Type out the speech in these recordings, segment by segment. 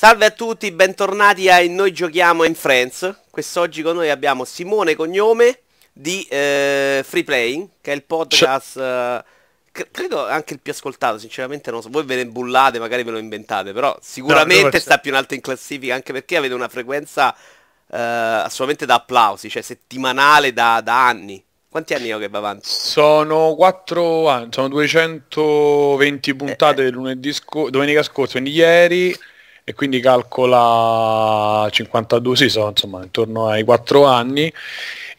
Salve a tutti, bentornati a Noi Giochiamo in Friends. Quest'oggi con noi abbiamo Simone Cognome di eh, Free Playing, che è il podcast, eh, cre- credo anche il più ascoltato, sinceramente non so, voi ve ne bullate, magari ve lo inventate, però sicuramente no, sta più in alto in classifica, anche perché avete una frequenza eh, assolutamente da applausi, cioè settimanale da, da anni. Quanti anni ho che va avanti? Sono 4 anni, sono 220 puntate eh, lunedì scorso, domenica scorsa, quindi ieri e quindi calcola 52, sì, sono insomma intorno ai 4 anni.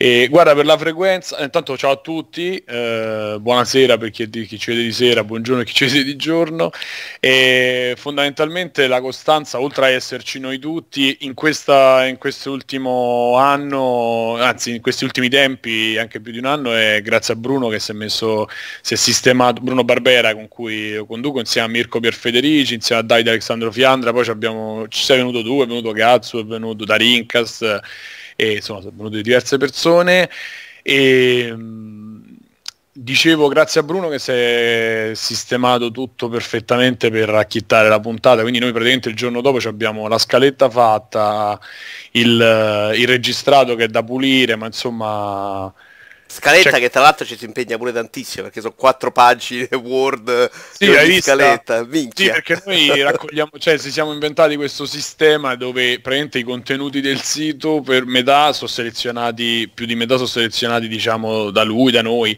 E guarda per la frequenza, intanto ciao a tutti, eh, buonasera per chi, chi, ci vede di sera, buongiorno per chi ci vede di giorno. E fondamentalmente la costanza, oltre a esserci noi tutti, in, questa, in questo ultimo anno, anzi in questi ultimi tempi, anche più di un anno, è grazie a Bruno che si è messo, si è sistemato, Bruno Barbera con cui io conduco insieme a Mirko Pierfederici, insieme a Davide Alessandro Fiandra, poi abbiamo, ci sei venuto tu, è venuto Gazzo, è venuto Darincas e sono venute diverse persone. E dicevo grazie a Bruno che si è sistemato tutto perfettamente per racchittare la puntata. Quindi noi praticamente il giorno dopo abbiamo la scaletta fatta il, il registrato che è da pulire ma insomma Scaletta cioè... che tra l'altro ci si impegna pure tantissimo perché sono quattro pagine Word sì, di scaletta. Minchia. Sì, perché noi raccogliamo, cioè ci siamo inventati questo sistema dove praticamente i contenuti del sito per metà sono selezionati, più di metà sono selezionati diciamo da lui, da noi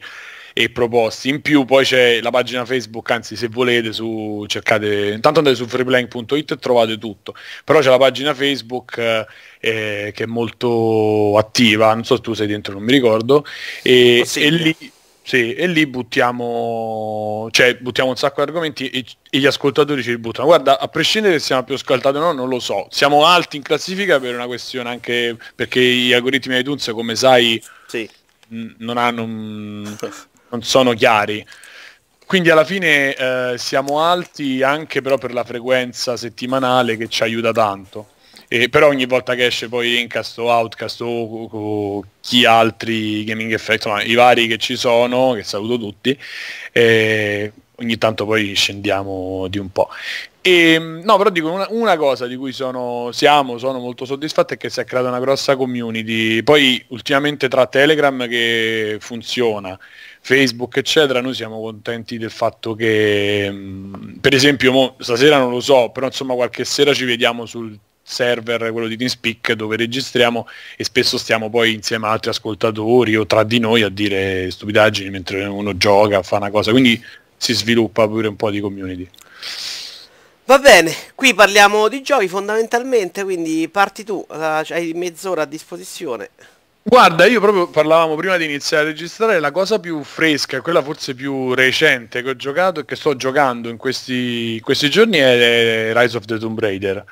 e proposti. In più poi c'è la pagina Facebook, anzi se volete su, cercate, intanto andate su freeplaying.it e trovate tutto, però c'è la pagina Facebook eh, che è molto attiva, non so se tu sei dentro, non mi ricordo, e, e lì... Sì, e lì buttiamo, cioè, buttiamo un sacco di argomenti e, e, gli ascoltatori ci buttano. Guarda, a prescindere se siamo più ascoltati o no, non lo so. Siamo alti in classifica per una questione anche perché gli algoritmi iTunes, come sai, sì. n- non hanno non sono chiari. Quindi alla fine eh, siamo alti anche però per la frequenza settimanale che ci aiuta tanto. E però ogni volta che esce poi Incast o Outcast o, o chi altri Gaming Effect, insomma, i vari che ci sono, che saluto tutti, eh, ogni tanto poi scendiamo di un po'. E, no, però dico una, una, cosa di cui sono, siamo, sono molto soddisfatto è che si è creata una grossa community. Poi ultimamente tra Telegram che funziona, Facebook, eccetera, noi siamo contenti del fatto che, mm, per esempio, mo, stasera non lo so, però insomma qualche sera ci vediamo sul server, quello di TeamSpeak, dove registriamo e spesso stiamo poi insieme a altri ascoltatori o tra di noi a dire stupidaggini mentre uno gioca, fa una cosa, quindi si sviluppa pure un po' di community. Va bene, qui parliamo di giochi fondamentalmente, quindi parti tu, hai mezz'ora a disposizione. Guarda, io proprio parlavamo prima di iniziare a registrare, la cosa più fresca, quella forse più recente che ho giocato e che sto giocando in questi, questi giorni è Rise of the Tomb Raider.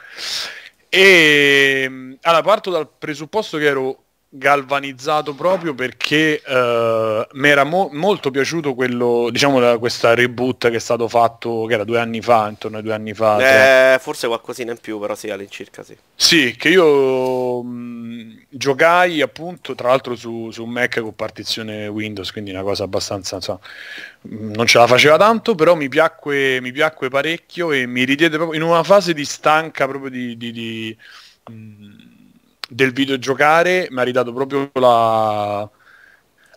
E allora parto dal presupposto che ero galvanizzato proprio perché uh, mi era mo- molto piaciuto quello, diciamo, la, questa reboot che è stato fatto, che era due anni fa, intorno ai due anni fa. Eh, forse qualcosina in più, però sì, all'incirca sì. Sì, che io mh, giocai appunto, tra l'altro su, su Mac con partizione Windows, quindi una cosa abbastanza, insomma, non ce la faceva tanto, però mi piacque, mi piacque parecchio e mi ridiede proprio in una fase di stanca proprio di... di, di mh, del videogiocare mi ha ridato proprio la,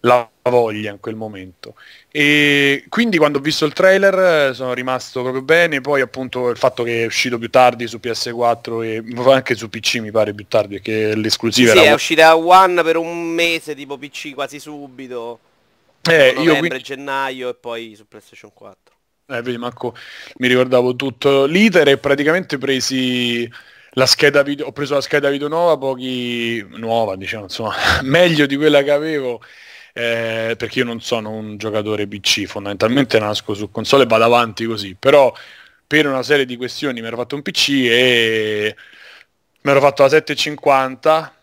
la voglia in quel momento. E quindi quando ho visto il trailer eh, sono rimasto proprio bene, poi appunto il fatto che è uscito più tardi su PS4 e anche su PC mi pare più tardi perché l'esclusiva sì, era... è uscita One per un mese tipo PC quasi subito. Eh, novembre, io quindi... gennaio e poi su PlayStation 4. Eh, vedi, Marco, mi ricordavo tutto l'iter e praticamente presi la scheda video, ho preso la scheda video nuova, pochi nuova, diciamo, insomma, meglio di quella che avevo. Eh, perché io non sono un giocatore PC, fondamentalmente nasco su console e vado avanti così, però per una serie di questioni mi ero fatto un PC e mi ero fatto la 750,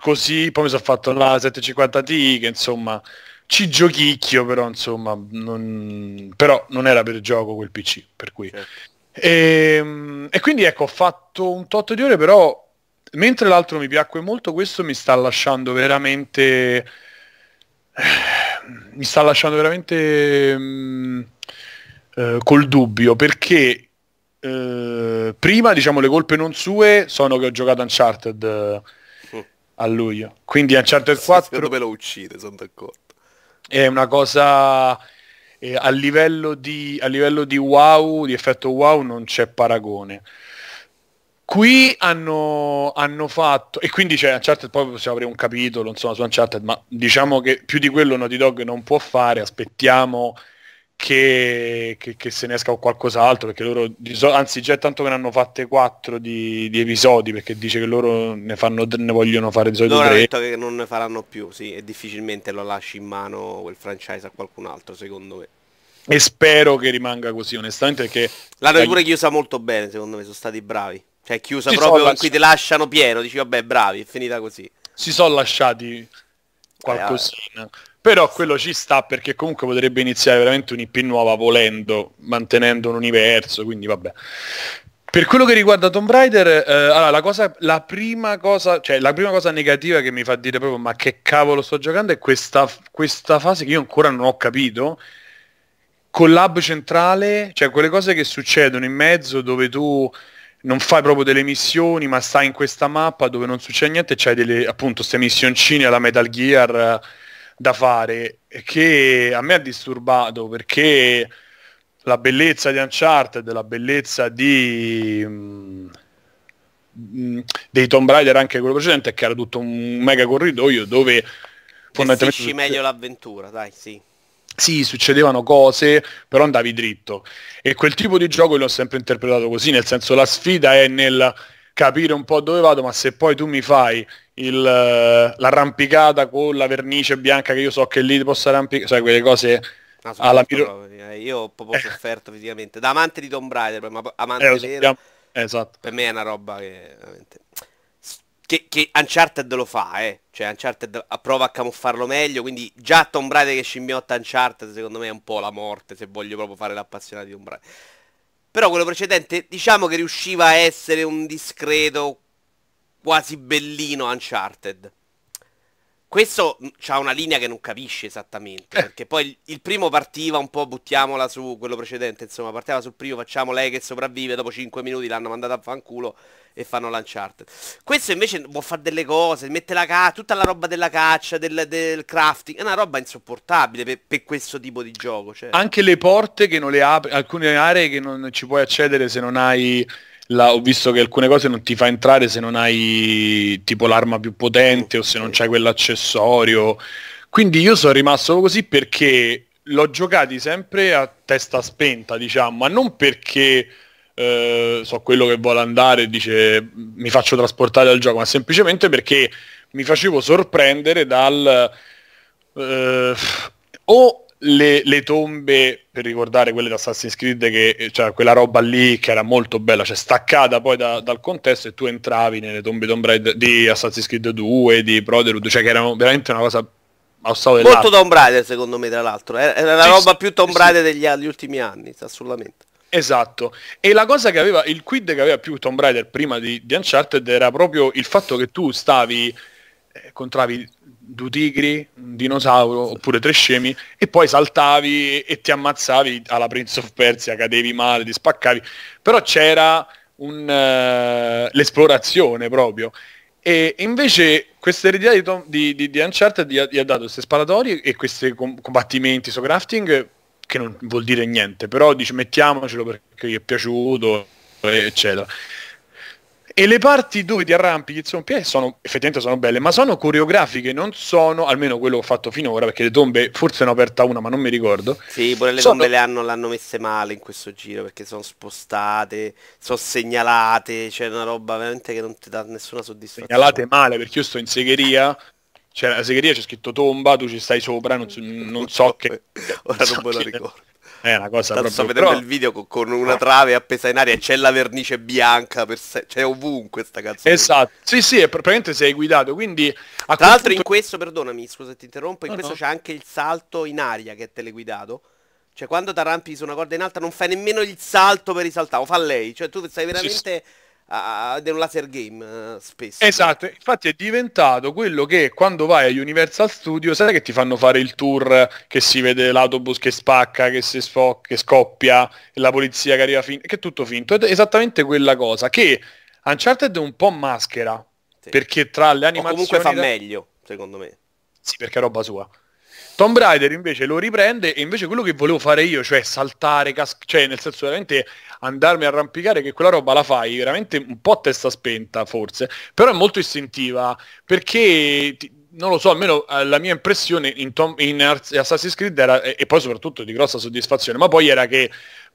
così poi mi sono fatto la 750 Ti che insomma ci giochicchio però insomma non, però non era per gioco quel PC per cui certo. E, ehm, e, quindi ecco, ho fatto un tot di ore, però mentre l'altro mi piacque molto, questo mi sta lasciando veramente... mi sta lasciando veramente mh, mm, eh, col dubbio, perché eh, prima, diciamo, le colpe non sue sono che ho giocato Uncharted eh, a luglio. Quindi Uncharted 4... Secondo me lo uccide, sono d'accordo. È una cosa... Eh, a, livello di, a livello di wow, di effetto wow, non c'è paragone. Qui hanno, hanno, fatto, e quindi c'è Uncharted, poi possiamo aprire un capitolo insomma, su Uncharted, ma diciamo che più di quello Naughty Dog non può fare, aspettiamo che, che, che se ne esca qualcos'altro, perché loro, anzi già tanto che ne hanno fatte quattro di, di, episodi, perché dice che loro ne, fanno, ne vogliono fare di solito loro tre. detto che non ne faranno più, sì, e difficilmente lo lasci in mano quel franchise a qualcun altro, secondo me. E spero che rimanga così, onestamente, perché... L'hanno pure chiusa molto bene, secondo me, sono stati bravi. Cioè chiusa si proprio in cui ti lasciano pieno, dici vabbè bravi, è finita così. Si sono lasciati qualcosina. Eh, però quello ci sta perché comunque potrebbe iniziare veramente un'IP nuova volendo, mantenendo un universo, quindi vabbè. Per quello che riguarda Tomb Raider, eh, allora, la, cosa, la, prima cosa, cioè, la prima cosa negativa che mi fa dire proprio ma che cavolo sto giocando è questa, questa fase che io ancora non ho capito, con l'hub centrale, cioè quelle cose che succedono in mezzo dove tu non fai proprio delle missioni, ma stai in questa mappa dove non succede niente e c'hai delle, appunto, queste missioncine alla Metal Gear da fare che a me ha disturbato perché la bellezza di Uncharted, la bellezza di mh, mm, mm, dei Tomb Raider anche quello precedente è che era tutto un mega corridoio dove fondamentalmente meglio l'avventura, dai, sì. Sì, succedevano cose, però andavi dritto. E quel tipo di gioco l'ho sempre interpretato così, nel senso la sfida è nel capire un po' dove vado, ma se poi tu mi fai il, l'arrampicata con la vernice bianca che io so che lì ti posso arrampicare, sai quelle cose no, alla piro... Eh, io ho proprio eh. sofferto fisicamente, da amante di Tomb Raider, ma amante eh, vero, esatto. per me è una roba che veramente... Che, che, Uncharted lo fa, eh. Cioè Uncharted prova a camuffarlo meglio, quindi già Tomb Raider che scimmiotta Uncharted secondo me è un po' la morte, se voglio proprio fare l'appassionato di Tomb Raider. Però quello precedente, diciamo che riusciva a essere un discreto quasi bellino Uncharted. Questo ha una linea che non capisce esattamente, eh. perché poi il primo partiva un po', buttiamola su quello precedente, insomma, partiva sul primo, facciamo lei che sopravvive, dopo 5 minuti l'hanno mandata a fanculo e fanno l'Uncharted. Questo invece può fare delle cose, mette la caccia, tutta la roba della caccia, del, del crafting, è una roba insopportabile per, per, questo tipo di gioco. Cioè. Anche le porte che non le apri, alcune aree che non ci puoi accedere se non hai la, ho visto che alcune cose non ti fa entrare se non hai tipo l'arma più potente o se non c'hai quell'accessorio. Quindi io sono rimasto così perché l'ho giocati sempre a testa spenta, diciamo, ma non perché eh, so quello che vuole andare e dice mi faccio trasportare dal gioco, ma semplicemente perché mi facevo sorprendere dal eh, o le, le, tombe per ricordare quelle da Assassin's Creed che cioè quella roba lì che era molto bella cioè staccata poi da, dal contesto e tu entravi nelle tombe Tomb Raider di Assassin's Creed 2 di Brotherhood cioè che erano veramente una cosa molto Tomb Raider secondo me tra l'altro. Era la sì, roba più Tomb Raider sì. degli, degli ultimi anni assolutamente. Esatto, e la cosa che aveva, il quid che aveva più Tomb Raider prima di, di Uncharted era proprio il fatto che tu stavi, eh, contravi due tigri, un dinosauro oppure tre scemi e poi saltavi e ti ammazzavi alla Prince of Persia, cadevi male, ti spaccavi, però c'era un, uh, l'esplorazione proprio. E invece questa eredità di, di, di, di Uncharted gli ha, gli ha dato queste sparatorie e questi combattimenti su crafting che non vuol dire niente, però dice mettiamocelo perché gli è piaciuto, eccetera. E le parti dove ti arrampichi sono, sono effettivamente sono belle, ma sono coreografiche, non sono, almeno quello che ho fatto finora, perché le tombe forse ne ho aperta una, ma non mi ricordo. Sì, pure le sono... tombe le hanno, l'hanno messe male in questo giro, perché sono spostate, sono segnalate, c'è una roba veramente che non ti dà nessuna soddisfazione. Segnalate male, perché io sto in segheria, c'è la segheria c'è scritto tomba, tu ci stai sopra, non, non so che... Ora non me lo ricordo. È una cosa Tanto proprio... sto vedendo Però... il video con, con, una trave appesa in aria e c'è la vernice bianca per se... c'è ovunque sta canzone. Esatto. Sì, sì, praticamente sei guidato, quindi... Tra l'altro punto... in questo, perdonami, scusa ti interrompo, in no, questo no. c'è anche il salto in aria che è teleguidato. Cioè quando ti arrampi su una corda in alta non fai nemmeno il salto per risaltare, lo fa lei. Cioè tu stai veramente... Sì, a, a, un laser game uh, spesso. Esatto, infatti è diventato quello che quando vai a Universal Studio, sai che ti fanno fare il tour, che si vede l'autobus che spacca, che, si sfo- che scoppia, la polizia che arriva fin- che è tutto finto. È esattamente quella cosa che Uncharted è un po' maschera, sì. perché tra le animazioni... O comunque fa da... meglio, secondo me. Sì, perché è roba sua. Tomb Raider invece lo riprende e invece quello che volevo fare io, cioè saltare, cas- cioè nel senso veramente andarmi a arrampicare, che quella roba la fai veramente un po' a testa spenta forse, però è molto istintiva perché non lo so, almeno eh, la mia impressione in, Tom, in Assassin's Creed era, e, e poi soprattutto di grossa soddisfazione, ma poi era che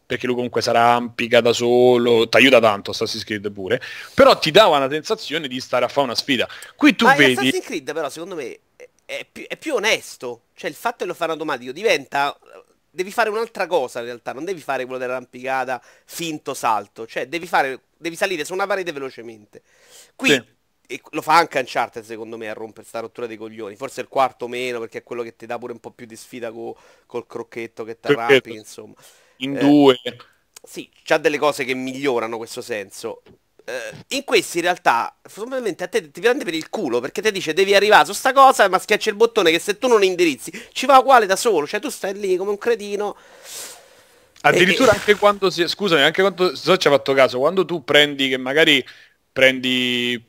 perché lui comunque sarà ampica da solo, ti aiuta tanto Assassin's Creed pure, però ti dava una sensazione di stare a fare una sfida. Qui tu Ma vedi... Assassin's Creed però secondo me è più, è più onesto. Cioè il fatto che lo fanno automatico diventa devi fare un'altra cosa in realtà, non devi fare quello dell'arrampicata finto salto, cioè devi, fare, devi salire su una parete velocemente. Qui sì. lo fa anche Uncharted secondo me a rompere sta rottura dei coglioni, forse il quarto meno perché è quello che ti dà pure un po' più di sfida co, col crocchetto che ti arrampichi, insomma. In eh, due. Sì, c'ha delle cose che migliorano questo senso in questi in realtà fondamentalmente a te ti prende per il culo perché ti dice devi arrivare su sta cosa ma schiaccia il bottone che se tu non indirizzi ci va uguale da solo cioè tu stai lì come un cretino. Addirittura e... anche quando si scusami anche quando so ci ha fatto caso quando tu prendi che magari prendi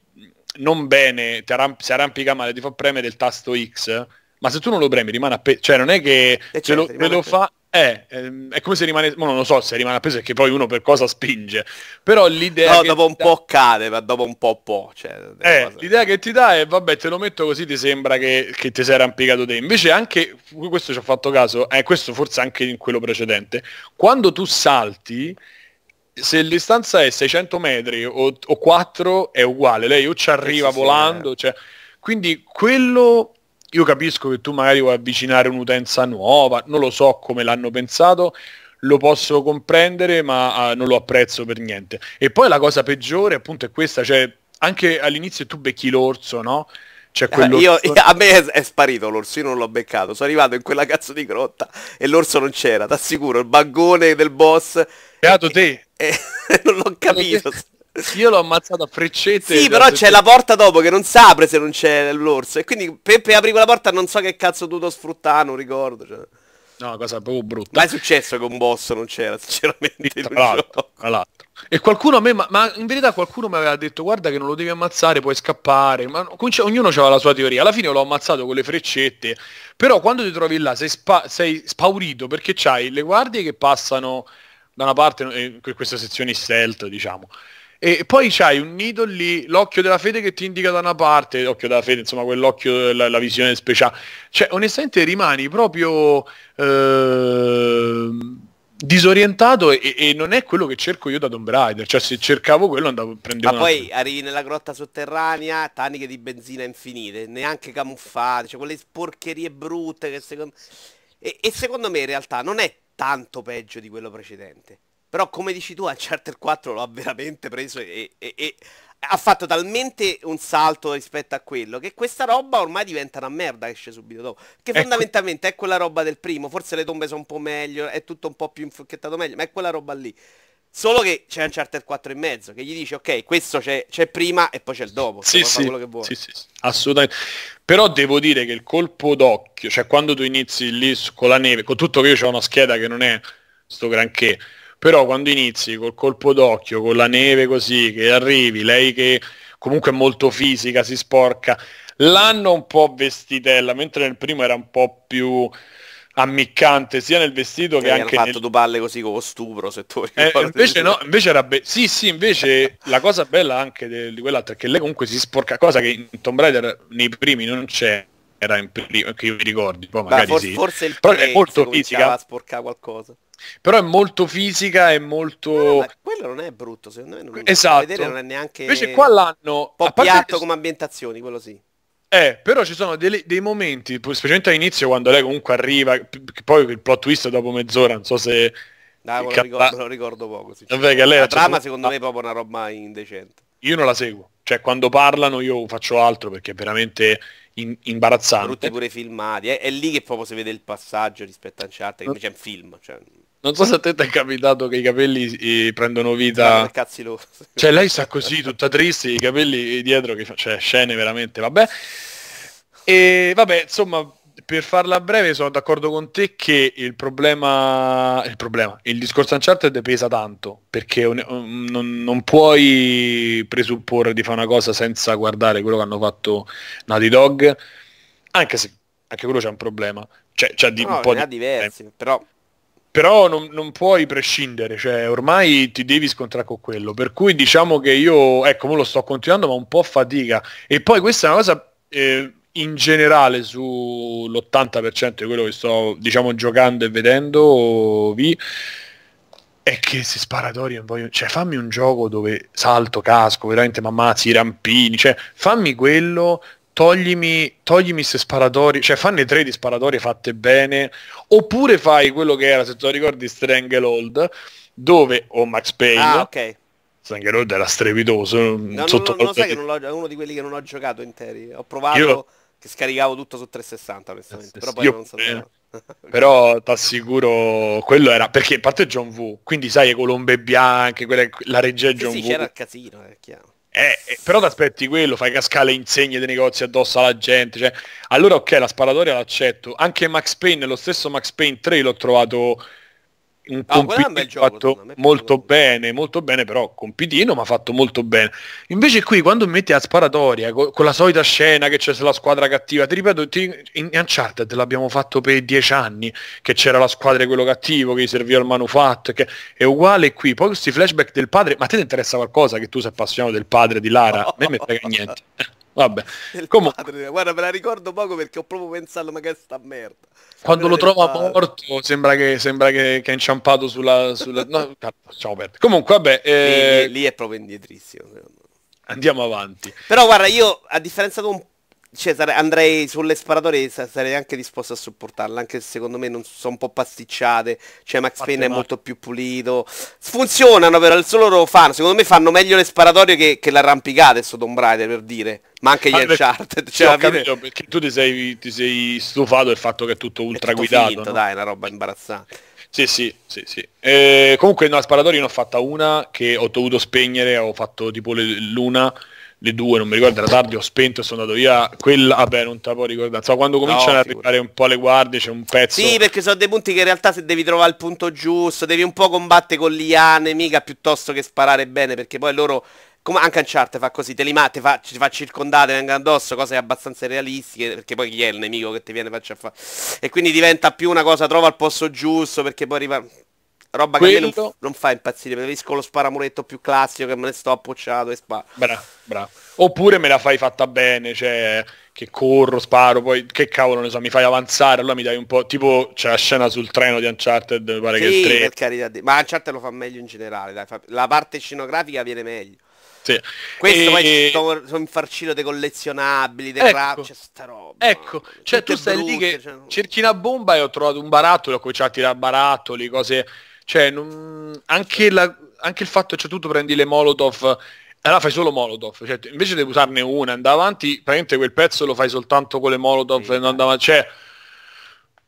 non bene ti arramp- si arrampica male ti fa premere il tasto X ma se tu non lo premi rimane appeso cioè non è che certo, te lo, lo fa è, ehm, è come se rimane, non lo so se rimane appeso perché poi uno per cosa spinge, però l'idea... No, dopo un po' cade, ma dopo un po' po'. Cioè, eh, l'idea che ti dà è, vabbè, te lo metto così ti sembra che, che ti sei arrampicato te. Invece anche, questo ci ho fatto caso, eh, questo forse anche in quello precedente, quando tu salti, se l'istanza è 600 metri o, o 4 è uguale, lei o ci arriva sì, volando, sì, eh. cioè, quindi quello io capisco che tu magari vuoi avvicinare un'utenza nuova, non lo so come l'hanno pensato, lo posso comprendere, ma uh, non lo apprezzo per niente. E poi la cosa peggiore appunto è questa, cioè anche all'inizio tu becchi l'orso, no? C'è ah, io, a me è, è, sparito l'orso, io non l'ho beccato, sono arrivato in quella cazzo di grotta e l'orso non c'era, t'assicuro, il baggone del boss... Beato te! E, e, non l'ho capito. Io l'ho ammazzato a freccette. Sì, però c'è la porta dopo che non si apre se non c'è l'orso. E quindi per, per aprire quella porta non so che cazzo ho dovuto sfruttare, non ricordo. Cioè. No, cosa proprio brutta. Ma è successo che un boss non c'era, sinceramente. Sì, tra, l'altro, tra l'altro. E qualcuno a me, ma, ma, in verità qualcuno mi aveva detto guarda che non lo devi ammazzare, puoi scappare. Ma ognuno aveva la sua teoria. Alla fine l'ho ammazzato con le freccette. Però quando ti trovi là sei, spa- sei spaurito perché c'hai le guardie che passano da una parte, in eh, queste sezioni stealth, diciamo e poi c'hai un nido lì, l'occhio della fede che ti indica da una parte, l'occhio della fede, insomma, quell'occhio della la visione speciale. Cioè, onestamente rimani proprio eh, disorientato e, e, non è quello che cerco io da Tomb Raider. Cioè, se cercavo quello andavo a prendere Ma poi arrivi nella grotta sotterranea, taniche di benzina infinite, neanche camuffate, cioè quelle porcherie brutte che secondo... E, e secondo me in realtà non è tanto peggio di quello precedente. Però come dici tu, Uncharted 4 lo ha veramente preso e, e, e, ha fatto talmente un salto rispetto a quello che questa roba ormai diventa una merda esce subito dopo. Che ecco. fondamentalmente è quella roba del primo, forse le tombe sono un po' meglio, è tutto un po' più infocchettato meglio, ma è quella roba lì. Solo che c'è Uncharted 4 in mezzo, che gli dice ok, questo c'è, c'è prima e poi c'è il dopo. Sì, sì, sì, sì, assolutamente. Però devo dire che il colpo d'occhio, cioè quando tu inizi lì con la neve, con tutto che io ho una scheda che non è sto granché, però quando inizi col colpo d'occhio, con la neve così, che arrivi, lei che comunque è molto fisica, si sporca, l'hanno un po' vestitella, mentre nel primo era un po' più ammiccante sia nel vestito che, che anche fatto nel... due palle così con lo stupro se tu eh, invece no invece era be... sì sì invece la cosa bella anche de... di quell'altra è che lei comunque si sporca cosa che in Tomb Raider nei primi non c'è era in primo che io mi ricordi poi magari forse, sì. forse il però è molto fisica. a sporcare qualcosa. Però è molto fisica e molto no, ma quello non è brutto secondo me non esatto. vedere non è neanche invece qua l'hanno un po' piatto che... come ambientazioni quello sì. Eh, però ci sono dei, dei, momenti, specialmente all'inizio quando lei comunque arriva, poi il plot twist dopo mezz'ora, non so se... No, me, lo ricordo, me lo ricordo poco. Vabbè, che lei la trama secondo me è proprio una roba indecente. Io non la seguo, cioè quando parlano io faccio altro perché è veramente in, imbarazzante. Brutti pure filmati, è, è, lì che proprio si vede il passaggio rispetto a Uncharted, che invece è un film. Cioè... non so se a te ti è capitato che i capelli eh, prendono vita. Cazzi loro. Cioè lei sta così, tutta triste, i capelli dietro che fa, cioè scene veramente, vabbè. E vabbè, insomma, per farla breve sono d'accordo con te che il problema, il problema, il discorso Uncharted pesa tanto, perché un, non, non, puoi presupporre di fare una cosa senza guardare quello che hanno fatto Naughty Dog, anche se anche quello c'è un problema. Cioè, c'è di, no, un po' di... diversi, però... Però non, non, puoi prescindere, cioè ormai ti devi scontrare con quello. Per cui diciamo che io, ecco, lo sto continuando ma un po' a fatica. E poi questa è una cosa... Eh, in generale sull'80% di quello che sto diciamo giocando e vedendo vi è che si sparatori voglio... cioè fammi un gioco dove salto, casco, veramente mammazzi, rampini, cioè fammi quello, toglimi, toglimi se sparatori, cioè fanne tre di sparatori fatte bene, oppure fai quello che era, se tu ricordi, Stranglehold, dove, o Max Payne, ah, ok Stranglehold era strepitoso. No, non, non, non lo sai che non è uno di quelli che non ho giocato interi. Ho provato io, che scaricavo tutto su 360 onestamente, però poi non so. Eh, però ti assicuro quello era perché a parte John V quindi sai le colombe bianche quella, la regia sì, John sì, V c'era il casino è chiaro eh, eh, però ti aspetti quello, fai cascare le insegne dei negozi addosso alla gente. Cioè, allora ok, la sparatoria l'accetto. Anche Max Payne, lo stesso Max Payne 3 l'ho trovato un oh, compitino fatto molto bene, molto bene, però compitino ma fatto molto bene. Invece qui quando metti la sparatoria con, con la solita scena che c'è sulla squadra cattiva, ti ripeto, ti, in Uncharted l'abbiamo fatto per dieci anni, che c'era la squadra di quello cattivo che gli serviva il manufatto, che è uguale qui. Poi questi flashback del padre, ma a te ti interessa qualcosa che tu sei appassionato del padre di Lara? A me mi frega niente. Vabbè. Comunque. Padre, guarda, me la ricordo poco perché ho proprio pensato, ma che sta merda. Quando lo trova morto sembra che, sembra che, che è inciampato sulla... sulla... No, ciao Bert. Comunque, vabbè... Eh... Lì, lì, è proprio indietrissimo. Andiamo avanti. Però guarda, io, a differenza di un cioè, andrei sulle sparatorie sarei anche disposto a supportarle anche se secondo me non sono un po' pasticciate. Cioè Max Payne è molto più pulito. Funzionano però il solo loro fanno secondo me fanno meglio le sparatorie che, che l'arrampicata su Tomb Raider per dire. Ma anche gli ah, Uncharted cioè, ho capito, perché tu ti sei, ti sei, stufato del fatto che è tutto ultra è tutto guidato finto, no? dai è una roba imbarazzante. Sì, sì, sì, sì. Eh, comunque no, sparatorie ne ho fatta una che ho dovuto spegnere, ho fatto tipo le, l'una le due, non mi ricordo, era tardi, ho spento e sono andato via. Quella, vabbè, non te la può ricordare. So, quando cominciano no, ad arrivare un po' le guardie c'è un pezzo. Sì, perché sono dei punti che in realtà se devi trovare il punto giusto, devi un po' combattere con liane, mica piuttosto che sparare bene, perché poi loro come anche Uncharted fa così, te li matti, fa, ci fa circondate, vengono addosso, cose abbastanza realistiche, perché poi chi è il nemico che ti viene faccia a fare? E quindi diventa più una cosa, trova il posto giusto, perché poi arriva... Roba Quello... che a me non, non, fa impazzire, preferisco lo sparamuretto più classico che me ne sto appocciato e sparo. Bravo, bravo. Oppure me la fai fatta bene, cioè che corro, sparo, poi che cavolo ne so, mi fai avanzare, allora mi dai un po', tipo c'è la scena sul treno di Uncharted, mi pare sì, che il treno... per carità di... ma Uncharted lo fa meglio in generale, dai, fa... la parte scenografica viene meglio. Sì. Questo e... poi sono infarcito dei collezionabili, dei ecco, c'è sta roba. Ecco, cioè tu stai brutte, lì che cioè... cerchi una bomba e ho trovato un barattolo, ho cominciato a tirare barattoli, cose cioè, non... anche, la... anche, il fatto che cioè, tu prendi le Molotov allora fai solo Molotov, cioè, invece di usarne una, andare avanti, praticamente quel pezzo lo fai soltanto con le Molotov sì. e non andava, cioè,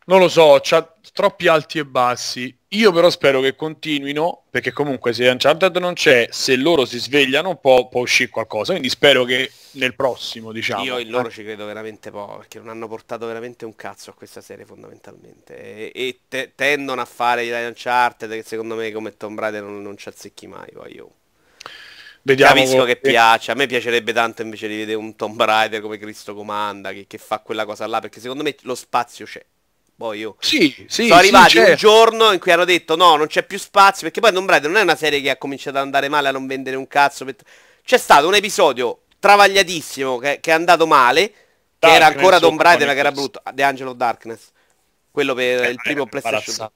non lo so, c'ha troppi alti e bassi. Io però spero che continuino, perché comunque se Uncharted non c'è, se loro si svegliano può, può uscire qualcosa, quindi spero che nel prossimo, diciamo. Io in loro ci credo veramente poco, perché non hanno portato veramente un cazzo a questa serie fondamentalmente. E, e te, tendono a fare gli Uncharted, che secondo me come Tomb Raider non, non ci azzecchi mai, poi io. Vediamo Capisco che piace, a me piacerebbe tanto invece di vedere un Tomb Raider come Cristo comanda, che, che fa quella cosa là, perché secondo me lo spazio c'è. Poi io. Sì, sì, sono arrivati sì, un giorno in cui hanno detto no, non c'è più spazio, perché poi Tomb Raider non è una serie che ha cominciato ad andare male, a non vendere un cazzo. Per... C'è stato un episodio travagliatissimo che, che è andato male, che Darkness era ancora Tomb Raider, che era brutto, The Angel of Darkness. Quello per eh, il primo PlayStation.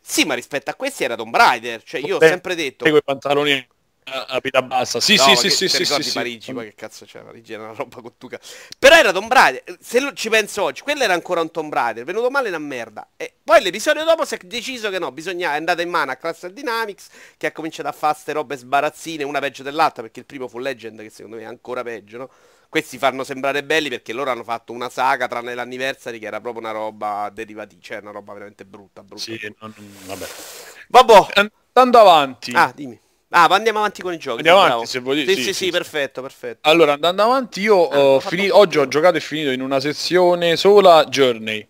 Sì, ma rispetto a questi era Tomb Raider, cioè io ho sempre detto... Quei pantaloni a vita bassa. Sì, no, sì, sì, sì, sì, sì, Parigi, poi che cazzo c'è? Parigi era una roba cottuca. Però era Tomb Raider. Se lo, ci penso oggi, quello era ancora un Tomb Raider, venuto male una merda. E poi l'episodio dopo si è deciso che no, bisogna è andata in mano a Cluster Dynamics che ha cominciato a fare ste robe sbarazzine, una peggio dell'altra, perché il primo fu Legend che secondo me è ancora peggio, no? Questi fanno sembrare belli perché loro hanno fatto una saga tranne l'anniversary che era proprio una roba derivativa, cioè una roba veramente brutta, brutta. Sì, brutta. Non, vabbè. Vabbè. Andando avanti. Ah, dimmi. Ah, andiamo avanti con i giochi. Andiamo avanti bravo. se vuoi. Sì, sì, sì, sì, perfetto, perfetto. Allora, andando avanti, io ah, ho finito, oggi ho giocato e finito in una sezione sola Journey.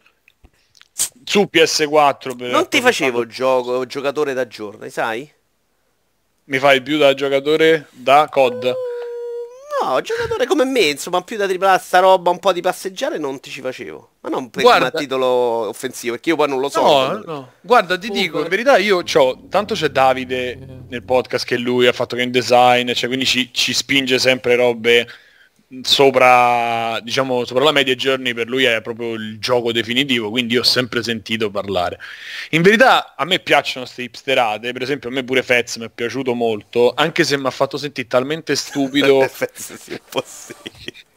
Su PS4. Per non ti facevo il gioco, giocatore da Journey, sai? Mi fai più da giocatore da COD? No, giocatore come me, insomma, più da tripla sta roba, un po' di passeggiare non ti ci facevo. Ma non per Guarda... titolo offensivo, perché io poi non lo so. No, no. Guarda, ti dico, in verità io c'ho, tanto c'è Davide nel podcast che lui ha fatto game design, cioè quindi ci, ci spinge sempre robe sopra, diciamo, sopra la media Journey per lui è proprio il gioco definitivo, quindi io ho sempre sentito parlare. In verità a me piacciono queste hipsterate, per esempio a me pure Fez mi è piaciuto molto, anche se mi ha fatto sentire talmente stupido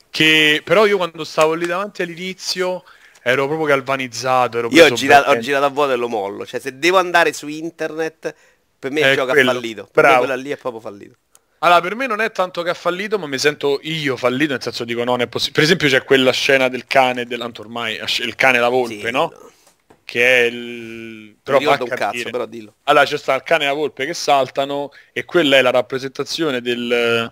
che però io quando stavo lì davanti all'inizio ero proprio galvanizzato. Ero io ho girato, ho girato, a vuoto e lo mollo, cioè se devo andare su internet per me il gioco quello, ha fallito, per bravo. me quella lì è proprio fallito. Allora, per me non è tanto che ha fallito, ma mi sento io fallito, nel senso dico non è possibile. Per esempio c'è quella scena del cane, dell'anto ormai, il cane e la volpe, sì, no? Che è il... Però fa un cazzo, però dillo. Allora c'è sta il cane e la volpe che saltano e quella è la rappresentazione del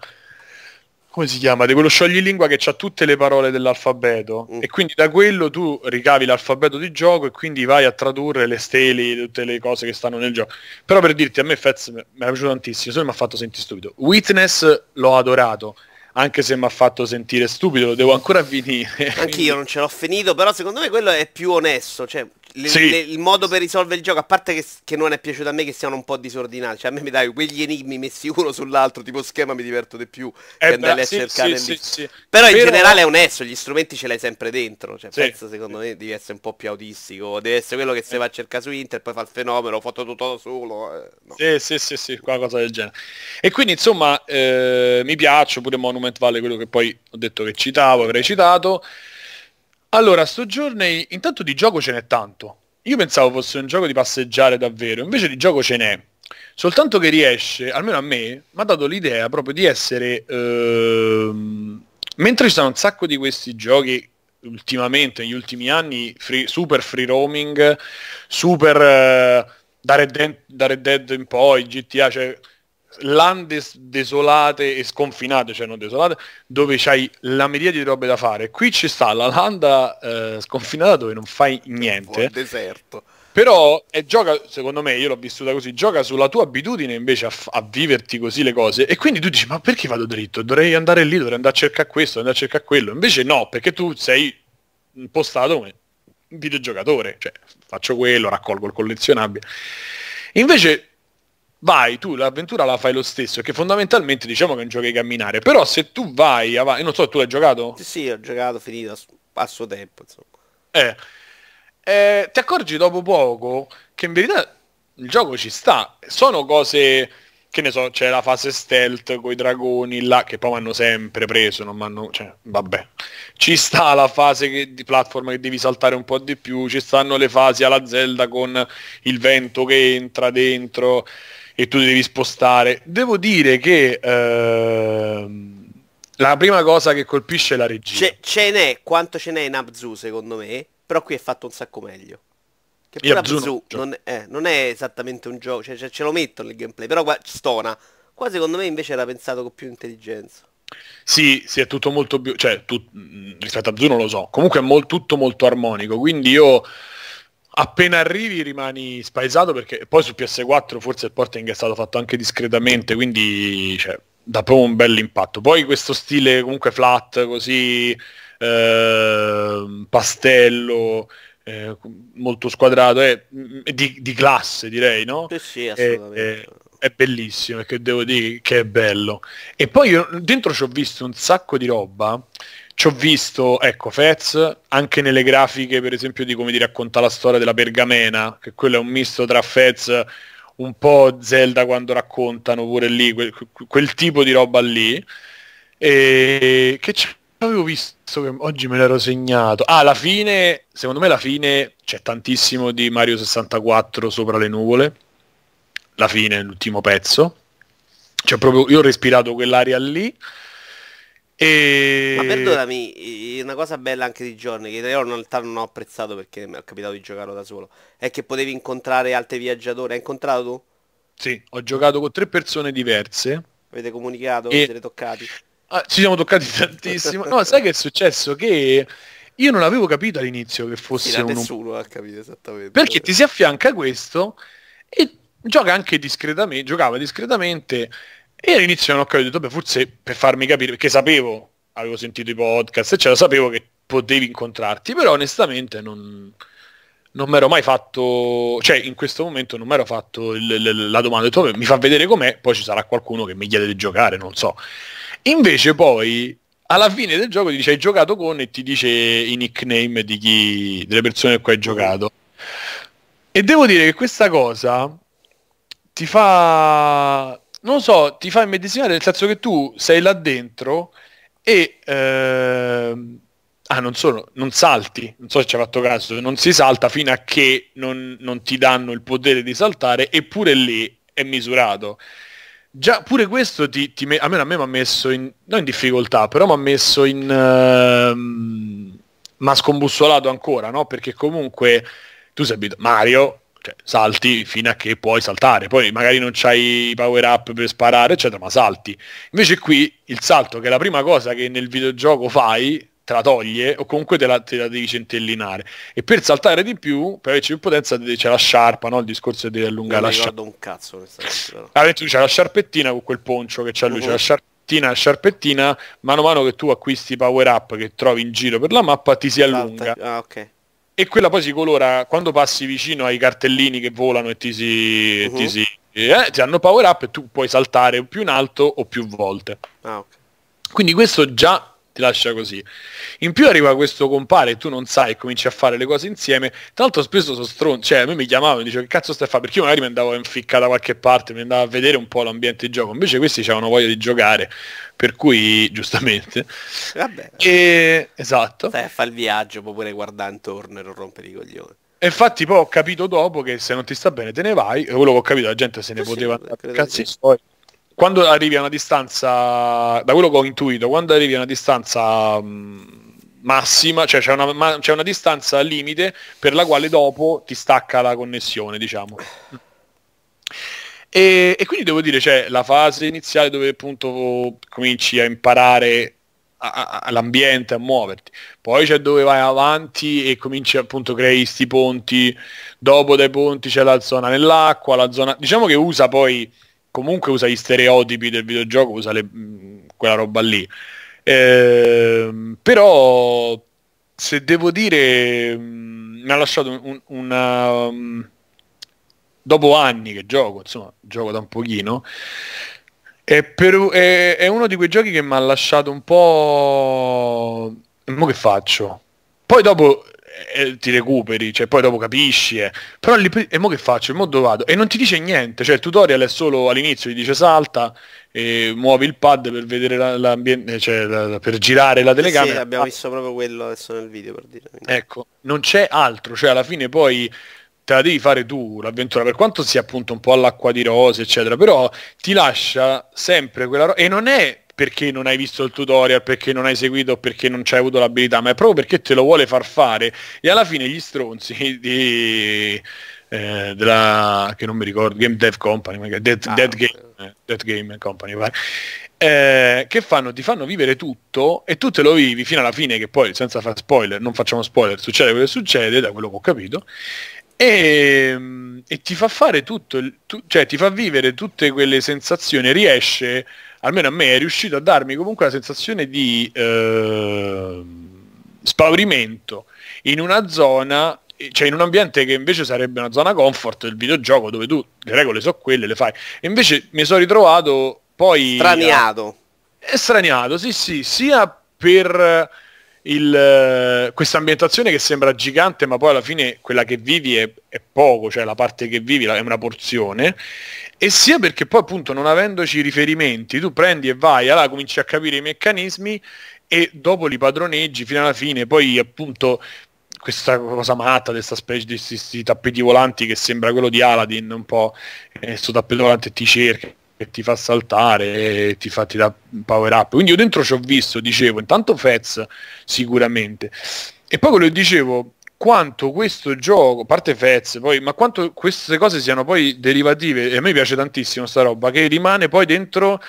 come si chiama, di quello scioglilingua che ha tutte le parole dell'alfabeto mm. e quindi da quello tu ricavi l'alfabeto di gioco e quindi vai a tradurre le steli, tutte le cose che stanno nel gioco. Però per dirti, a me Fez mi è piaciuto tantissimo, solo mi ha fatto sentire stupido. Witness l'ho adorato, anche se mi ha fatto sentire stupido, lo devo ancora finire. Anch'io non ce l'ho finito, però secondo me quello è più onesto, cioè le, sì. le, il modo per risolvere il gioco, a parte che, che, non è piaciuto a me che siano un po' disordinati, cioè a me mi dai quegli enigmi messi uno sull'altro, tipo schema mi diverto di più eh che andare a sì, cercare sì, sì, Però, Però in generale è onesto, gli strumenti ce l'hai sempre dentro, cioè penso secondo me devi essere un po' più autistico, deve essere quello che se va a cercare su Inter, poi fa il fenomeno, ho fatto tutto da solo. Eh, no. Sì, sì, sì, sì, qualcosa del genere. E quindi insomma eh, mi piace, pure Monument Valley, quello che poi ho detto che citavo, avrei citato. Allora, sto Journey, intanto di gioco ce n'è tanto io pensavo fosse un gioco di passeggiare davvero, invece di gioco ce n'è. Soltanto che riesce, almeno a me, mi ha dato l'idea proprio di essere... Ehm, mentre ci sono un sacco di questi giochi ultimamente, negli ultimi anni, free, super free roaming, super... Eh, da, Red Dead, da Red Dead in poi, GTA, cioè lande desolate e sconfinate, cioè non desolate, dove c'hai la miriade di robe da fare. Qui ci sta la landa eh, sconfinata dove non fai niente. Buon deserto. Però è, gioca, secondo me, io l'ho vissuta così, gioca sulla tua abitudine invece a, a, viverti così le cose. E quindi tu dici, ma perché vado dritto? Dovrei andare lì, dovrei andare a cercare questo, andare a cercare quello. Invece no, perché tu sei impostato come videogiocatore. Cioè, faccio quello, raccolgo il collezionabile. Invece vai, tu l'avventura la fai lo stesso, che fondamentalmente diciamo che è un gioco di camminare, però se tu vai avanti, non so, tu l'hai giocato? Sì, sì, ho giocato, finito a suo tempo, insomma. Eh, eh, ti accorgi dopo poco che in verità il gioco ci sta, sono cose che ne so, c'è la fase stealth con i dragoni là che poi mi hanno sempre preso, non mi cioè, vabbè. Ci sta la fase che, di platform che devi saltare un po' di più, ci stanno le fasi alla Zelda con il vento che entra dentro e tu devi spostare. Devo dire che ehm, la prima cosa che colpisce è la regia. Ce, ce n'è, quanto ce n'è in Abzu secondo me, però qui è fatto un sacco meglio. Che pure Abzu, Abzu non, eh, non, è esattamente un gioco, cioè, cioè, ce lo metto nel gameplay, però qua stona. Qua secondo me invece era pensato con più intelligenza. Sì, sì, è tutto molto più... cioè, tu, rispetto a Abzu non lo so. Comunque è mol, tutto molto armonico, quindi io appena arrivi rimani spaesato perché poi su PS4 forse il porting è stato fatto anche discretamente, quindi cioè, dà proprio un bel impatto. Poi questo stile comunque flat, così eh, pastello, eh, molto squadrato, è, è di, di, classe direi, no? Sì, sì, assolutamente. È, è bellissimo, che devo dire che è bello. E poi io dentro ci ho visto un sacco di roba ci ho visto, ecco, Fez, anche nelle grafiche, per esempio, di come ti racconta la storia della pergamena, che quello è un misto tra Fez, un po' Zelda quando raccontano pure lì, quel, quel tipo di roba lì. E che avevo visto che oggi me l'ero segnato. Ah, la fine, secondo me la fine c'è tantissimo di Mario 64 sopra le nuvole. La fine, l'ultimo pezzo. Cioè proprio io ho respirato quell'aria lì E... Ma perdonami, una cosa bella anche di giorni, che io in realtà non ho apprezzato perché mi è capitato di giocarlo da solo, è che potevi incontrare altri viaggiatori. Hai incontrato tu? Sì, ho giocato con tre persone diverse. Avete comunicato? E- Siete toccati? Ah, ci siamo toccati tantissimo. No, sai che è successo? Che io non avevo capito all'inizio che Sì, fosse da un... nessuno ha capito esattamente. Perché ti si affianca questo e gioca anche discretamente, giocava discretamente e all'inizio non ho capito, vabbè, forse per farmi capire, perché sapevo, avevo sentito i podcast, eccetera, sapevo che potevi incontrarti, però onestamente non, non mi ero mai fatto, cioè in questo momento non mi ero fatto il- il- la domanda, detto, "Vabbè, mi fa vedere com'è, poi ci sarà qualcuno che mi chiede di giocare, non so. Invece poi alla fine del gioco ti dice hai giocato con e ti dice i nickname di chi, delle persone con cui hai giocato. E devo dire che questa cosa ti fa, non so, ti fa immedesimare nel senso che tu sei là dentro e ehm, ah, non solo, non salti, non so se ci hai fatto caso, non si salta fino a che non, non ti danno il potere di saltare, eppure lì è misurato. Già, pure questo ti, ti me- a me, a me mi ha messo in, non in difficoltà, però mi ha messo in... ehm, mi ha scombussolato ancora, no? Perché comunque tu sei abituato, Mario, cioè, salti fino a che puoi saltare, poi magari non c'hai i power up per sparare, eccetera, ma salti. Invece qui il salto, che è la prima cosa che nel videogioco fai, te la toglie o comunque te la, te la devi centellinare. E per saltare di più, per averci più potenza, c'è la sciarpa, no? Il discorso di allungare la sciarpa. un cazzo onestamente, però. Ah, tu c'è la sciarpettina con quel poncio che c'ha lui, c'è Mhm. la sciarpettina, la sciarpettina, mano a mano che tu acquisti power up che trovi in giro per la mappa ti si allunga. Ah, ok. E quella poi si colora quando passi vicino ai cartellini che volano e ti si... Mhm. ti, si eh, ti hanno power up e tu puoi saltare più in alto o più volte. Ah, ok. Quindi questo già ti lascia così. In più arriva questo compare e tu non sai e cominci a fare le cose insieme. Tra l'altro spesso sono stronzo, cioè a me mi chiamavano e dicevo che cazzo stai a fare? Perché io magari mi andavo a inficcare da qualche parte, mi andavo a vedere un po' l'ambiente di gioco. Invece questi avevano voglia di giocare, per cui giustamente. Vabbè. E... Esatto. Stai a fare il viaggio, puoi pure guardare intorno e non rompere i coglioni. E infatti poi ho capito dopo che se non ti sta bene te ne vai, e quello che ho capito la gente se ne Sì, sì, poteva credo andare cazzi sì. suoi. Quando arrivi a una distanza, da quello che ho intuito, quando arrivi a una distanza mh, massima, cioè c'è una, ma- c'è una distanza limite per la quale dopo ti stacca la connessione, diciamo. E, e quindi devo dire, c'è la fase iniziale dove appunto cominci a imparare all'ambiente, a muoverti. Poi c'è dove vai avanti e cominci appunto a creare sti ponti. Dopo dai ponti c'è la zona nell'acqua, la zona... Diciamo che usa poi, comunque usa gli stereotipi del videogioco, usa le- mh, quella roba lì. Ehm, però se devo dire mh, mi ha lasciato un- una... mh, dopo anni che gioco, insomma, gioco da un pochino, è, per- è- è uno di quei giochi che mi ha lasciato un po'... Mo che faccio? Poi dopo eh, ti recuperi, cioè poi dopo capisci, eh. però lì, e mo che faccio? E mo dove vado? E non ti dice niente, cioè il tutorial è solo all'inizio, ti dice salta, e muovi il pad per vedere la- l'ambiente, cioè la- per girare la Sì, telecamera. abbiamo visto proprio quello adesso nel video per dire. Ecco, non c'è altro, cioè alla fine poi te la devi fare tu l'avventura, per quanto sia appunto un po' all'acqua di rose, eccetera, però ti lascia sempre quella roba, e non è perché non hai visto il tutorial, perché non hai seguito, perché non c'hai avuto l'abilità, ma è proprio perché te lo vuole far fare, e alla fine gli stronzi di... eh, della che non mi ricordo Game Dev Company Dead, Ah, Dead. Game, eh, Dead Game Company. Eh, che fanno ti fanno vivere tutto e tu te lo vivi fino alla fine che poi senza fare spoiler non facciamo spoiler succede quello che succede da quello che ho capito e, e ti fa fare tutto tu- cioè ti fa vivere tutte quelle sensazioni riesce almeno a me è riuscito a darmi comunque la sensazione di ehm, spaurimento in una zona cioè in un ambiente che invece sarebbe una zona comfort del videogioco dove tu le regole so quelle le fai e invece mi sono ritrovato poi Straniato. Estraniato, sì, sì, sia per il, questa ambientazione che sembra gigante, ma poi alla fine quella che vivi è, è poco, cioè la parte che vivi è una porzione, e sia perché poi appunto non avendoci riferimenti, tu prendi e vai, allora cominci a capire i meccanismi e dopo li padroneggi fino alla fine, poi appunto questa cosa matta, questa specie di questi tappeti volanti che sembra quello di Aladdin, un po', eh, sto tappeto volante ti cerca che ti fa saltare e ti fa ti dà power up. Quindi io dentro ci ho visto, dicevo, intanto Fez sicuramente. E poi quello che dicevo, quanto questo gioco, a parte Fez, poi, ma quanto queste cose siano poi derivative, e a me piace tantissimo sta roba, che rimane poi dentro,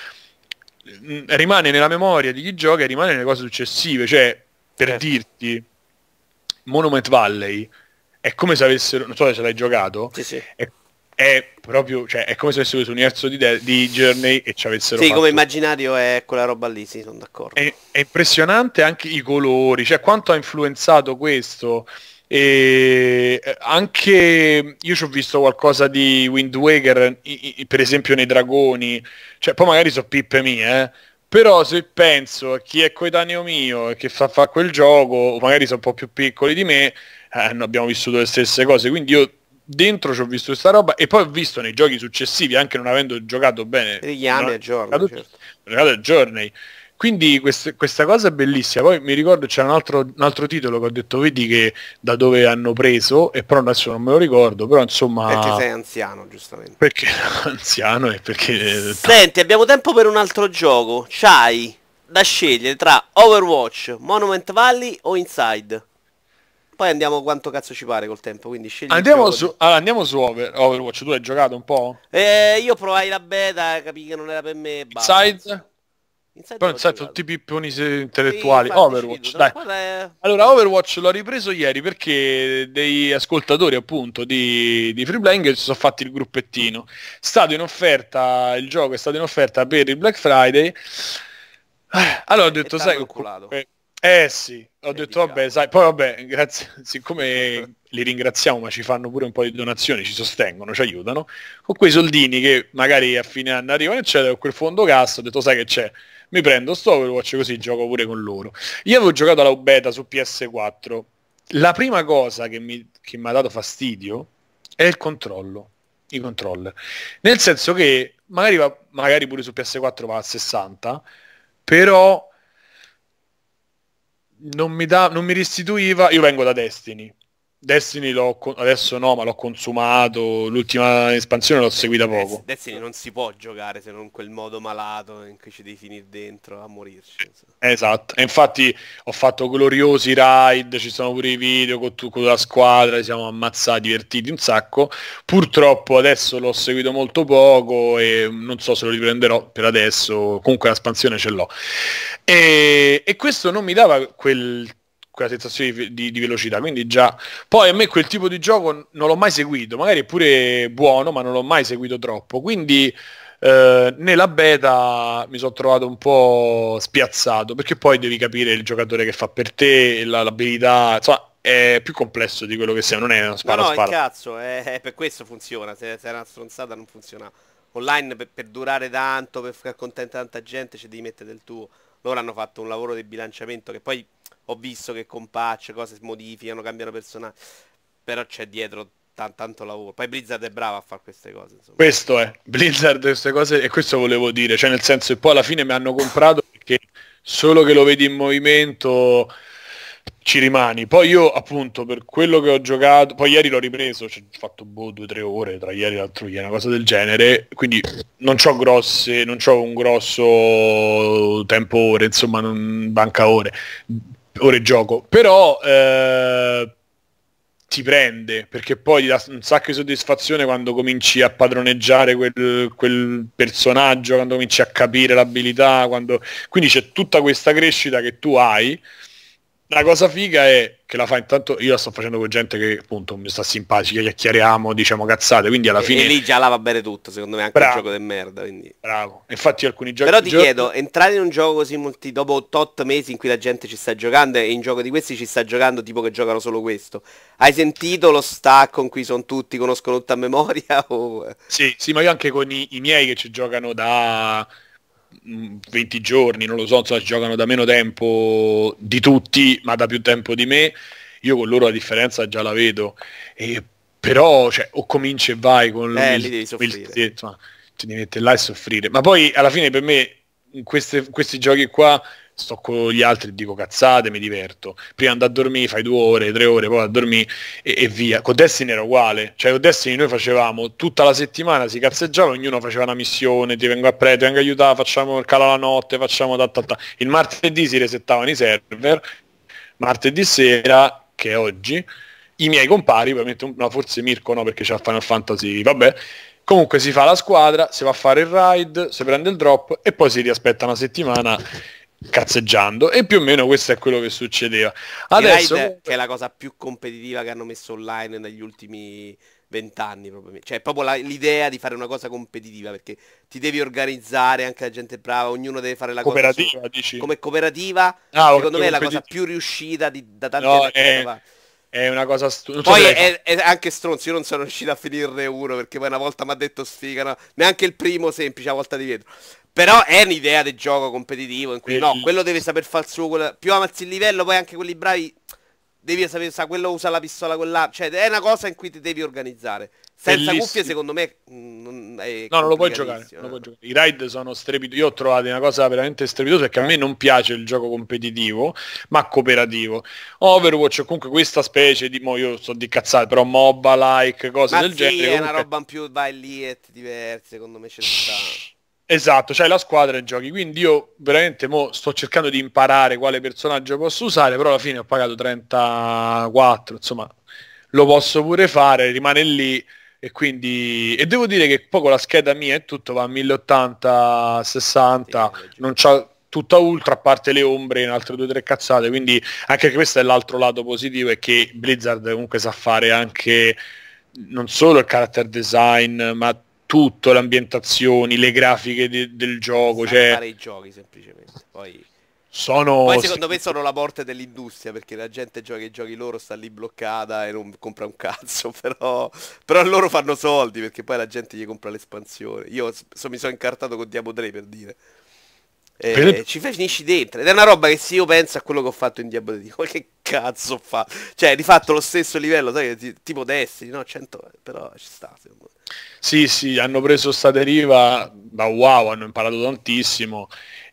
mm, rimane nella memoria di chi gioca e rimane nelle cose successive, cioè per certo. dirti Monument Valley è come se avessero, non so se l'hai giocato, sì, sì. È, è, proprio, cioè è come se avessero questo universo di, de- di Journey e ci avessero Sì, fatto... come immaginario è quella roba lì, sì, sono d'accordo. È, è impressionante anche i colori, cioè quanto ha influenzato questo e eh, anche io ci ho visto qualcosa di Wind Waker, per esempio nei dragoni, cioè poi magari sono pippe mie, eh? però se penso a chi è coetaneo mio e che fa, fa quel gioco, o magari sono un po' più piccoli di me, eh, abbiamo vissuto le stesse cose, quindi io dentro ci ho visto questa roba e poi ho visto nei giochi successivi, anche non avendo giocato bene, richiami a Journey, certo. a Journey. Quindi quest, questa cosa è bellissima. Poi mi ricordo c'è un altro, un altro, titolo che ho detto, vedi che da dove hanno preso, e però adesso non me lo ricordo, però insomma... Perché sei anziano, giustamente. Perché anziano e perché... Senti, abbiamo tempo per un altro gioco. C'hai da scegliere tra Overwatch, Monument Valley o Inside. Poi andiamo quanto cazzo ci pare col tempo, quindi scegli Andiamo su, allora, andiamo su Over, Overwatch, tu hai giocato un po'? Eh, io provai la beta, capì che non era per me. Inside? Inside Però Inside tutti i pipponi intellettuali. Sì, Overwatch, dai. È... Allora, Overwatch l'ho ripreso ieri perché dei ascoltatori appunto di, di Free Playing si sono fatti il gruppettino. È stato in offerta, il gioco è stato in offerta per il Black Friday. Eh, allora ho detto, sai, comunque, eh sì, ho detto vabbè, sai, poi vabbè, grazie, siccome li ringraziamo ma ci fanno pure un po' di donazioni, ci sostengono, ci aiutano, con quei soldini che magari a fine anno arrivano eccetera, con quel fondo cassa ho detto sai che c'è, mi prendo sto Overwatch così gioco pure con loro. Io avevo giocato alla beta su PS4, la prima cosa che mi, che mi ha dato fastidio è il controllo, i controller, nel senso che magari, va, magari pure su PS4 va a 60, però non mi, da, non mi restituiva, io vengo da Destiny, Destiny l'ho, adesso no, ma l'ho consumato, l'ultima espansione l'ho seguita poco. Destiny non si può giocare se non in quel modo malato in cui ci devi finire dentro a morirci. Esatto, e infatti ho fatto gloriosi raid, ci sono pure i video con, con la squadra, siamo ammazzati, divertiti un sacco. Purtroppo adesso l'ho seguito molto poco e non so se lo riprenderò per adesso, comunque l'espansione ce l'ho. E, e questo non mi dava quel quella sensazione di, di, di, velocità. Quindi già. Poi a me quel tipo di gioco non l'ho mai seguito, magari è pure buono, ma non l'ho mai seguito troppo. Quindi eh, nella beta mi sono trovato un po' spiazzato, perché poi devi capire il giocatore che fa per te, la, l'abilità. Insomma, è più complesso di quello che sia, non è una spara no, no, spara. cazzo, è, è, per questo funziona, se, se è una stronzata non funziona. Online per, per durare tanto, per far contenta tanta gente, ci devi mettere del tuo. Loro hanno fatto un lavoro di bilanciamento che poi ho visto che con patch cose si modificano, cambiano personaggi, però c'è dietro t- tanto lavoro. Poi Blizzard è brava a fare queste cose. Insomma. Questo è, Blizzard queste cose, e questo volevo dire, cioè nel senso che poi alla fine mi hanno comprato perché solo che lo vedi in movimento ci rimani. Poi io appunto per quello che ho giocato, poi ieri l'ho ripreso, cioè, ho fatto boh, due o tre ore tra ieri e l'altro ieri, una cosa del genere, quindi non ho grosse, non ho un grosso tempo ore, insomma, non banca ore ore gioco, però eh, ti prende perché poi ti dà un sacco di soddisfazione quando cominci a padroneggiare quel, quel personaggio, quando cominci a capire l'abilità, quando... quindi c'è tutta questa crescita che tu hai la cosa figa è che la fa intanto, io la sto facendo con gente che appunto mi sta simpatica, chiacchieriamo, diciamo cazzate, quindi alla fine... E lì già la va bene tutto, secondo me anche Bravo. un gioco di merda. Quindi... Bravo, infatti alcuni giochi... Però ti giochi... chiedo, entrare in un gioco così multi... dopo tot mesi in cui la gente ci sta giocando e in gioco di questi ci sta giocando tipo che giocano solo questo, hai sentito lo stack con cui sono tutti, conoscono tutta a memoria? O... Sì, sì, ma io anche con i, i miei che ci giocano da 20 giorni, non lo so, insomma, giocano da meno tempo di tutti, ma da più tempo di me, io con loro la differenza già la vedo. E, però, cioè, o cominci e vai con eh, il, devi soffrire. Il, insomma, ti devi mettere là e soffrire. Ma poi alla fine per me queste, questi giochi qua sto con gli altri e dico cazzate, mi diverto. Prima andare a dormire, fai due ore, tre ore, poi a dormire e, e, via. Con Destiny era uguale, cioè con Destiny noi facevamo tutta la settimana, si cazzeggiava, ognuno faceva una missione, ti vengo a prendere, ti vengo a aiutare, facciamo il calo la notte, facciamo ta, ta, ta. Il martedì si resettavano i server, martedì sera, che è oggi, i miei compari, ovviamente, no, forse Mirko no perché c'ha Final Fantasy, vabbè, comunque si fa la squadra, si va a fare il ride, si prende il drop e poi si riaspetta una settimana cazzeggiando e più o meno questo è quello che succedeva. Adesso che è la cosa più competitiva che hanno messo online negli ultimi vent'anni proprio. Cioè proprio la, l'idea di fare una cosa competitiva perché ti devi organizzare, anche la gente brava, ognuno deve fare la cooperativa, cosa dici? come cooperativa. Ah, secondo me è la cosa più riuscita di, da tanti no. È, è una cosa stu- Poi so è, è, anche stronzo, io non sono riuscito a finirne uno perché poi una volta mi ha detto sfiga, no? neanche il primo semplice, a volta di vetro. Però è un'idea del gioco competitivo in cui no, quello deve saper fare il suo, quello, più avanzi il livello, poi anche quelli bravi devi sapere, sa, quello usa la pistola quella, cioè è una cosa in cui ti devi organizzare. Senza Bellissimo. cuffie secondo me mm, non è No, non lo puoi giocare, non lo puoi giocare. I raid sono strepitosi. Io ho trovato una cosa veramente strepitosa perché a me non piace il gioco competitivo, ma cooperativo. Overwatch comunque questa specie di mo io sto di cazzate, però MOBA like, cose ma del sì, genere. è comunque... una roba in più, vai lì e diverse, secondo me c'è sta. Esatto, c'hai la squadra e giochi, quindi io veramente mo sto cercando di imparare quale personaggio posso usare, però alla fine ho pagato 34, insomma, lo posso pure fare, rimane lì e quindi e devo dire che poi con la scheda mia e tutto va a 1080 60 non c'ha tutta ultra a parte le ombre in altre due o tre cazzate quindi anche questo è l'altro lato positivo è che Blizzard comunque sa fare anche non solo il character design ma tutto, le ambientazioni, le grafiche de- del gioco. Cioè... fare i giochi semplicemente. Poi sono... Poi secondo me sono la morte dell'industria perché la gente gioca i giochi loro, sta lì bloccata e non compra un cazzo, però, però loro fanno soldi perché poi la gente gli compra l'espansione. Io so, mi sono incartato con Diablo 3 per dire. E per... ci finisci dentro ed è una roba che se io penso a quello che ho fatto in Diablo 3 dico che cazzo fa cioè di fatto lo stesso livello sai tipo Destiny no 100 però ci sta secondo me sì sì hanno preso sta deriva da wow hanno imparato tantissimo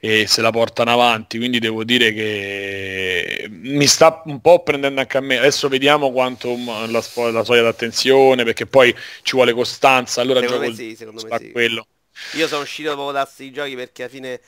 e se la portano avanti, quindi devo dire che mi sta un po' prendendo anche a me. Adesso vediamo quanto la, la soglia d'attenzione, perché poi ci vuole costanza, allora secondo gioco me sì, secondo me sì. quello. Io sono uscito proprio da questi giochi perché alla fine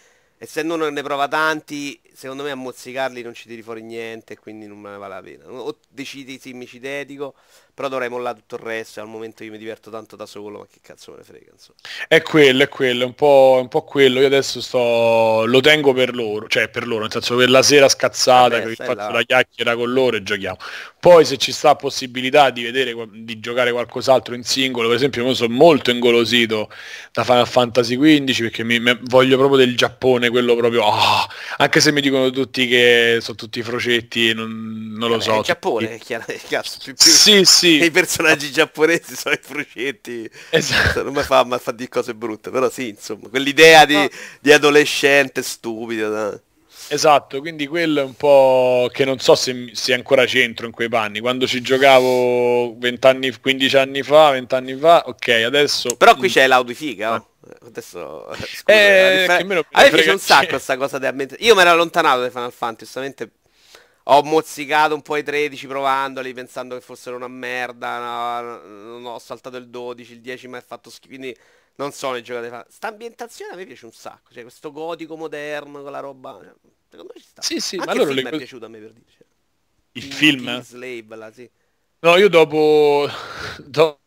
essendo uno che ne prova tanti, secondo me a mozzicarli non ci tiri fuori niente, quindi non me ne vale la pena. O decidi sì, mi ci dedico, però dovrei mollare tutto il resto al momento io mi diverto tanto da solo, ma che cazzo me ne frega, insomma. È quello, è quello, è un po', un po' quello. Io adesso sto lo tengo per loro, cioè per loro, nel senso per la sera scazzata Vabbè, che faccio là. la chiacchiera con loro e giochiamo. Poi se ci sta possibilità di vedere di giocare qualcos'altro in singolo, per esempio, io sono molto ingolosito da Final Fantasy XV perché mi, mi voglio proprio del Giappone, quello proprio oh, anche se mi dicono tutti che sono tutti frocetti, non, non lo so. Il Giappone, tutti... chiaro, cazzo, più, più... Sì, sì sì. i personaggi giapponesi sono i frucetti. Esatto. Non mi fa, ma fa di cose brutte, però sì, insomma, quell'idea di, no. di adolescente stupido. No? Esatto, quindi quello è un po' che non so se, se ancora c'entro in quei panni. Quando ci giocavo 20 anni, 15 anni fa, 20 anni fa, ok, adesso... Però qui c'è l'audifiga, no? Adesso scusa, eh, a me piace un sacco questa cosa di ambientazione. Io mi ero allontanato da Final Fantasy, giustamente ho mozzicato un po' i 13 provandoli pensando che fossero una merda, no, non ho saltato il 12, il 10 mi ha fatto schifo, quindi non so le giocate fa. Sta ambientazione a me piace un sacco, cioè questo gotico moderno con la roba, cioè, secondo me ci sta. Sì, sì, Anche ma allora il film le... è piaciuto a me per dire. Cioè. Il film? Slave, là, sì. No, io dopo, dopo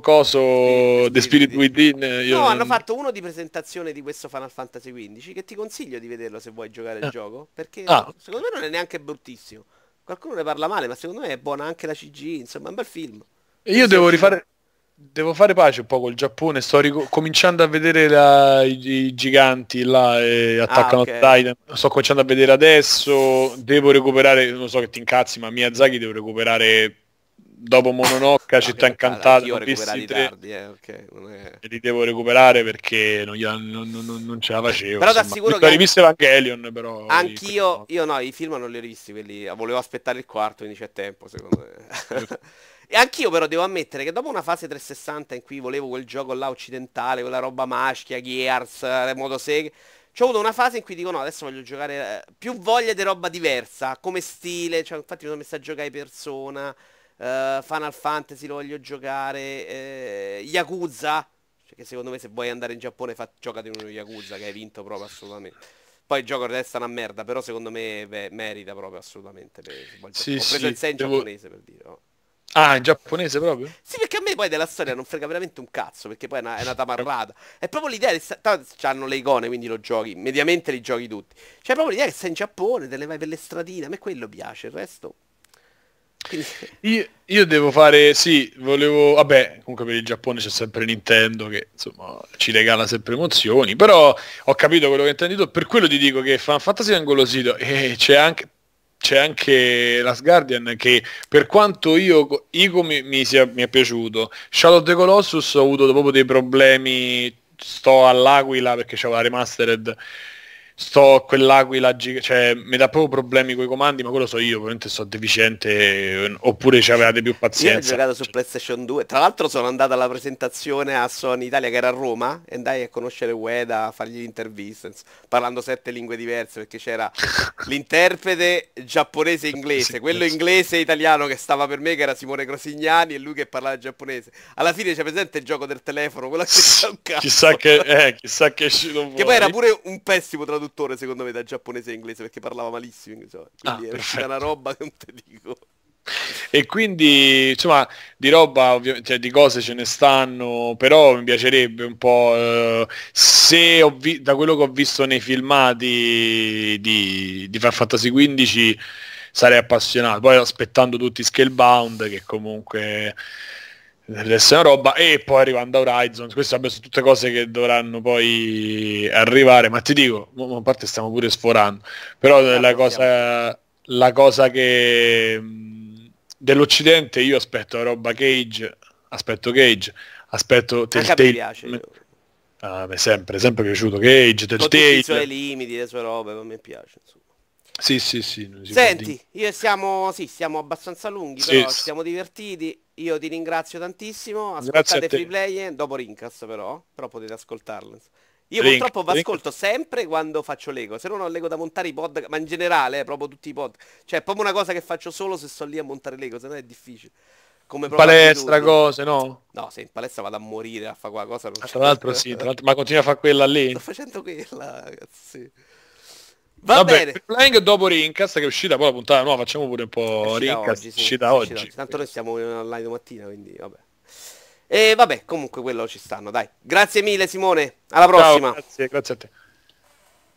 coso The Spirit Within... Io no, hanno fatto uno di presentazione di questo Final Fantasy XV che ti consiglio di vederlo se vuoi giocare il ah. gioco, perché ah. secondo me non è neanche bruttissimo. Qualcuno ne parla male, ma secondo me è buona anche la CG, insomma, è un bel film. Io devo rifare... Devo fare pace un po' col Giappone, sto ric- cominciando a vedere la, i, i, giganti là e attaccano ah, okay. Titan, sto cominciando a vedere adesso, devo recuperare, non so che ti incazzi, ma Miyazaki devo recuperare dopo Mononoke, no, Città Incantata, io ho recuperato tardi, eh, okay, è... e li devo recuperare perché non, non, non, non ce la facevo. Però ti assicuro che... Ho rivisto Evangelion, però... Anch'io, io no, i film non li ho rivisti, quelli... volevo aspettare il quarto, quindi c'è tempo, secondo me. e anch'io però devo ammettere che dopo una fase 360 in cui volevo quel gioco là occidentale, quella roba maschia, Gears, Motoseghe, C'ho avuto una fase in cui dico no, adesso voglio giocare eh, più voglia di roba diversa, come stile, cioè, infatti mi sono messo a giocare Persona, eh, Final Fantasy lo voglio giocare, eh, Yakuza, cioè che secondo me se vuoi andare in Giappone fa, giocati uno Yakuza che hai vinto proprio assolutamente. Poi il gioco resta una merda, però secondo me beh, merita proprio assolutamente. Per, sì, Ho preso sì, il 6 in devo... giapponese per dire. Oh. Ah, in giapponese proprio? Sì, perché a me poi della storia non frega veramente un cazzo, perché poi è una, è una tamarrata. È proprio l'idea di... hanno le icone, quindi lo giochi, mediamente li giochi tutti. C'è proprio l'idea che sei in Giappone, te ne vai per le stradine, a me quello piace, il resto... Io, io, devo fare, sì, volevo, vabbè, comunque per il Giappone c'è sempre Nintendo che insomma ci regala sempre emozioni, però ho capito quello che intendi tu, per quello ti dico che Fan Fantasy è ingolosito e c'è anche, c'è anche Last Guardian che per quanto io Ico mi, mi, sia, mi è piaciuto Shadow of the Colossus ho avuto proprio dei problemi sto all'Aquila perché c'era la remastered sto quell'aquila cioè mi dà proprio problemi con i comandi ma quello so io ovviamente sto deficiente oppure ci avevate più pazienza io ho giocato su PlayStation 2 tra l'altro sono andato alla presentazione a Sony Italia che era a Roma e andai a conoscere Ueda a fargli l'intervista parlando sette lingue diverse perché c'era l'interprete giapponese e inglese quello inglese e italiano che stava per me che era Simone Crosignani e lui che parlava giapponese. Alla fine c'è presente il gioco del telefono quello che c'è un cazzo chissà che, eh, chissà che è uscito fuori. che poi era pure un pessimo traduttore traduttore secondo me da giapponese e inglese perché parlava malissimo, insomma. quindi ah, era una roba che non te dico. E quindi insomma di roba ovviamente cioè, di cose ce ne stanno, però mi piacerebbe un po' eh, se ho vi- da quello che ho visto nei filmati di, di Final Fantasy XV sarei appassionato, poi aspettando tutti Scalebound che comunque deve essere una roba e poi arrivando a Horizon queste vabbè, sono tutte cose che dovranno poi arrivare ma ti dico a parte stiamo pure sforando però ah, la cosa, la cosa che dell'occidente io aspetto la roba Cage aspetto Cage aspetto Telltale mi piace ah, beh, sempre sempre piaciuto Cage Telltale i suoi limiti le sue robe ma mi piace insomma sì, sì, sì. Senti, io siamo, sì, siamo abbastanza lunghi, però sì. ci siamo divertiti. Io ti ringrazio tantissimo. Ascoltate Free Play dopo Rincast però, però potete ascoltarlo. Io Link, purtroppo vi ascolto sempre quando faccio Lego, se non ho Lego da montare i pod, ma in generale, eh, proprio tutti i pod. Cioè, è proprio una cosa che faccio solo se sto lì a montare Lego, se no è difficile. Come palestra, cose, no? No, se in palestra vado a morire a fare qualcosa. Ah, tra l'altro sì, tra l'altro, ma continua a fare quella lì. Sto facendo quella, ragazzi. Va Vabbè, bene. Playing dopo Rincast che è uscita poi la puntata nuova, facciamo pure un po' Rincast, oggi, sì, uscita oggi. oggi. Tanto noi siamo online domattina, quindi vabbè. E vabbè, comunque quello ci stanno, dai. Grazie mille Simone, alla prossima. Ciao, grazie, grazie a te.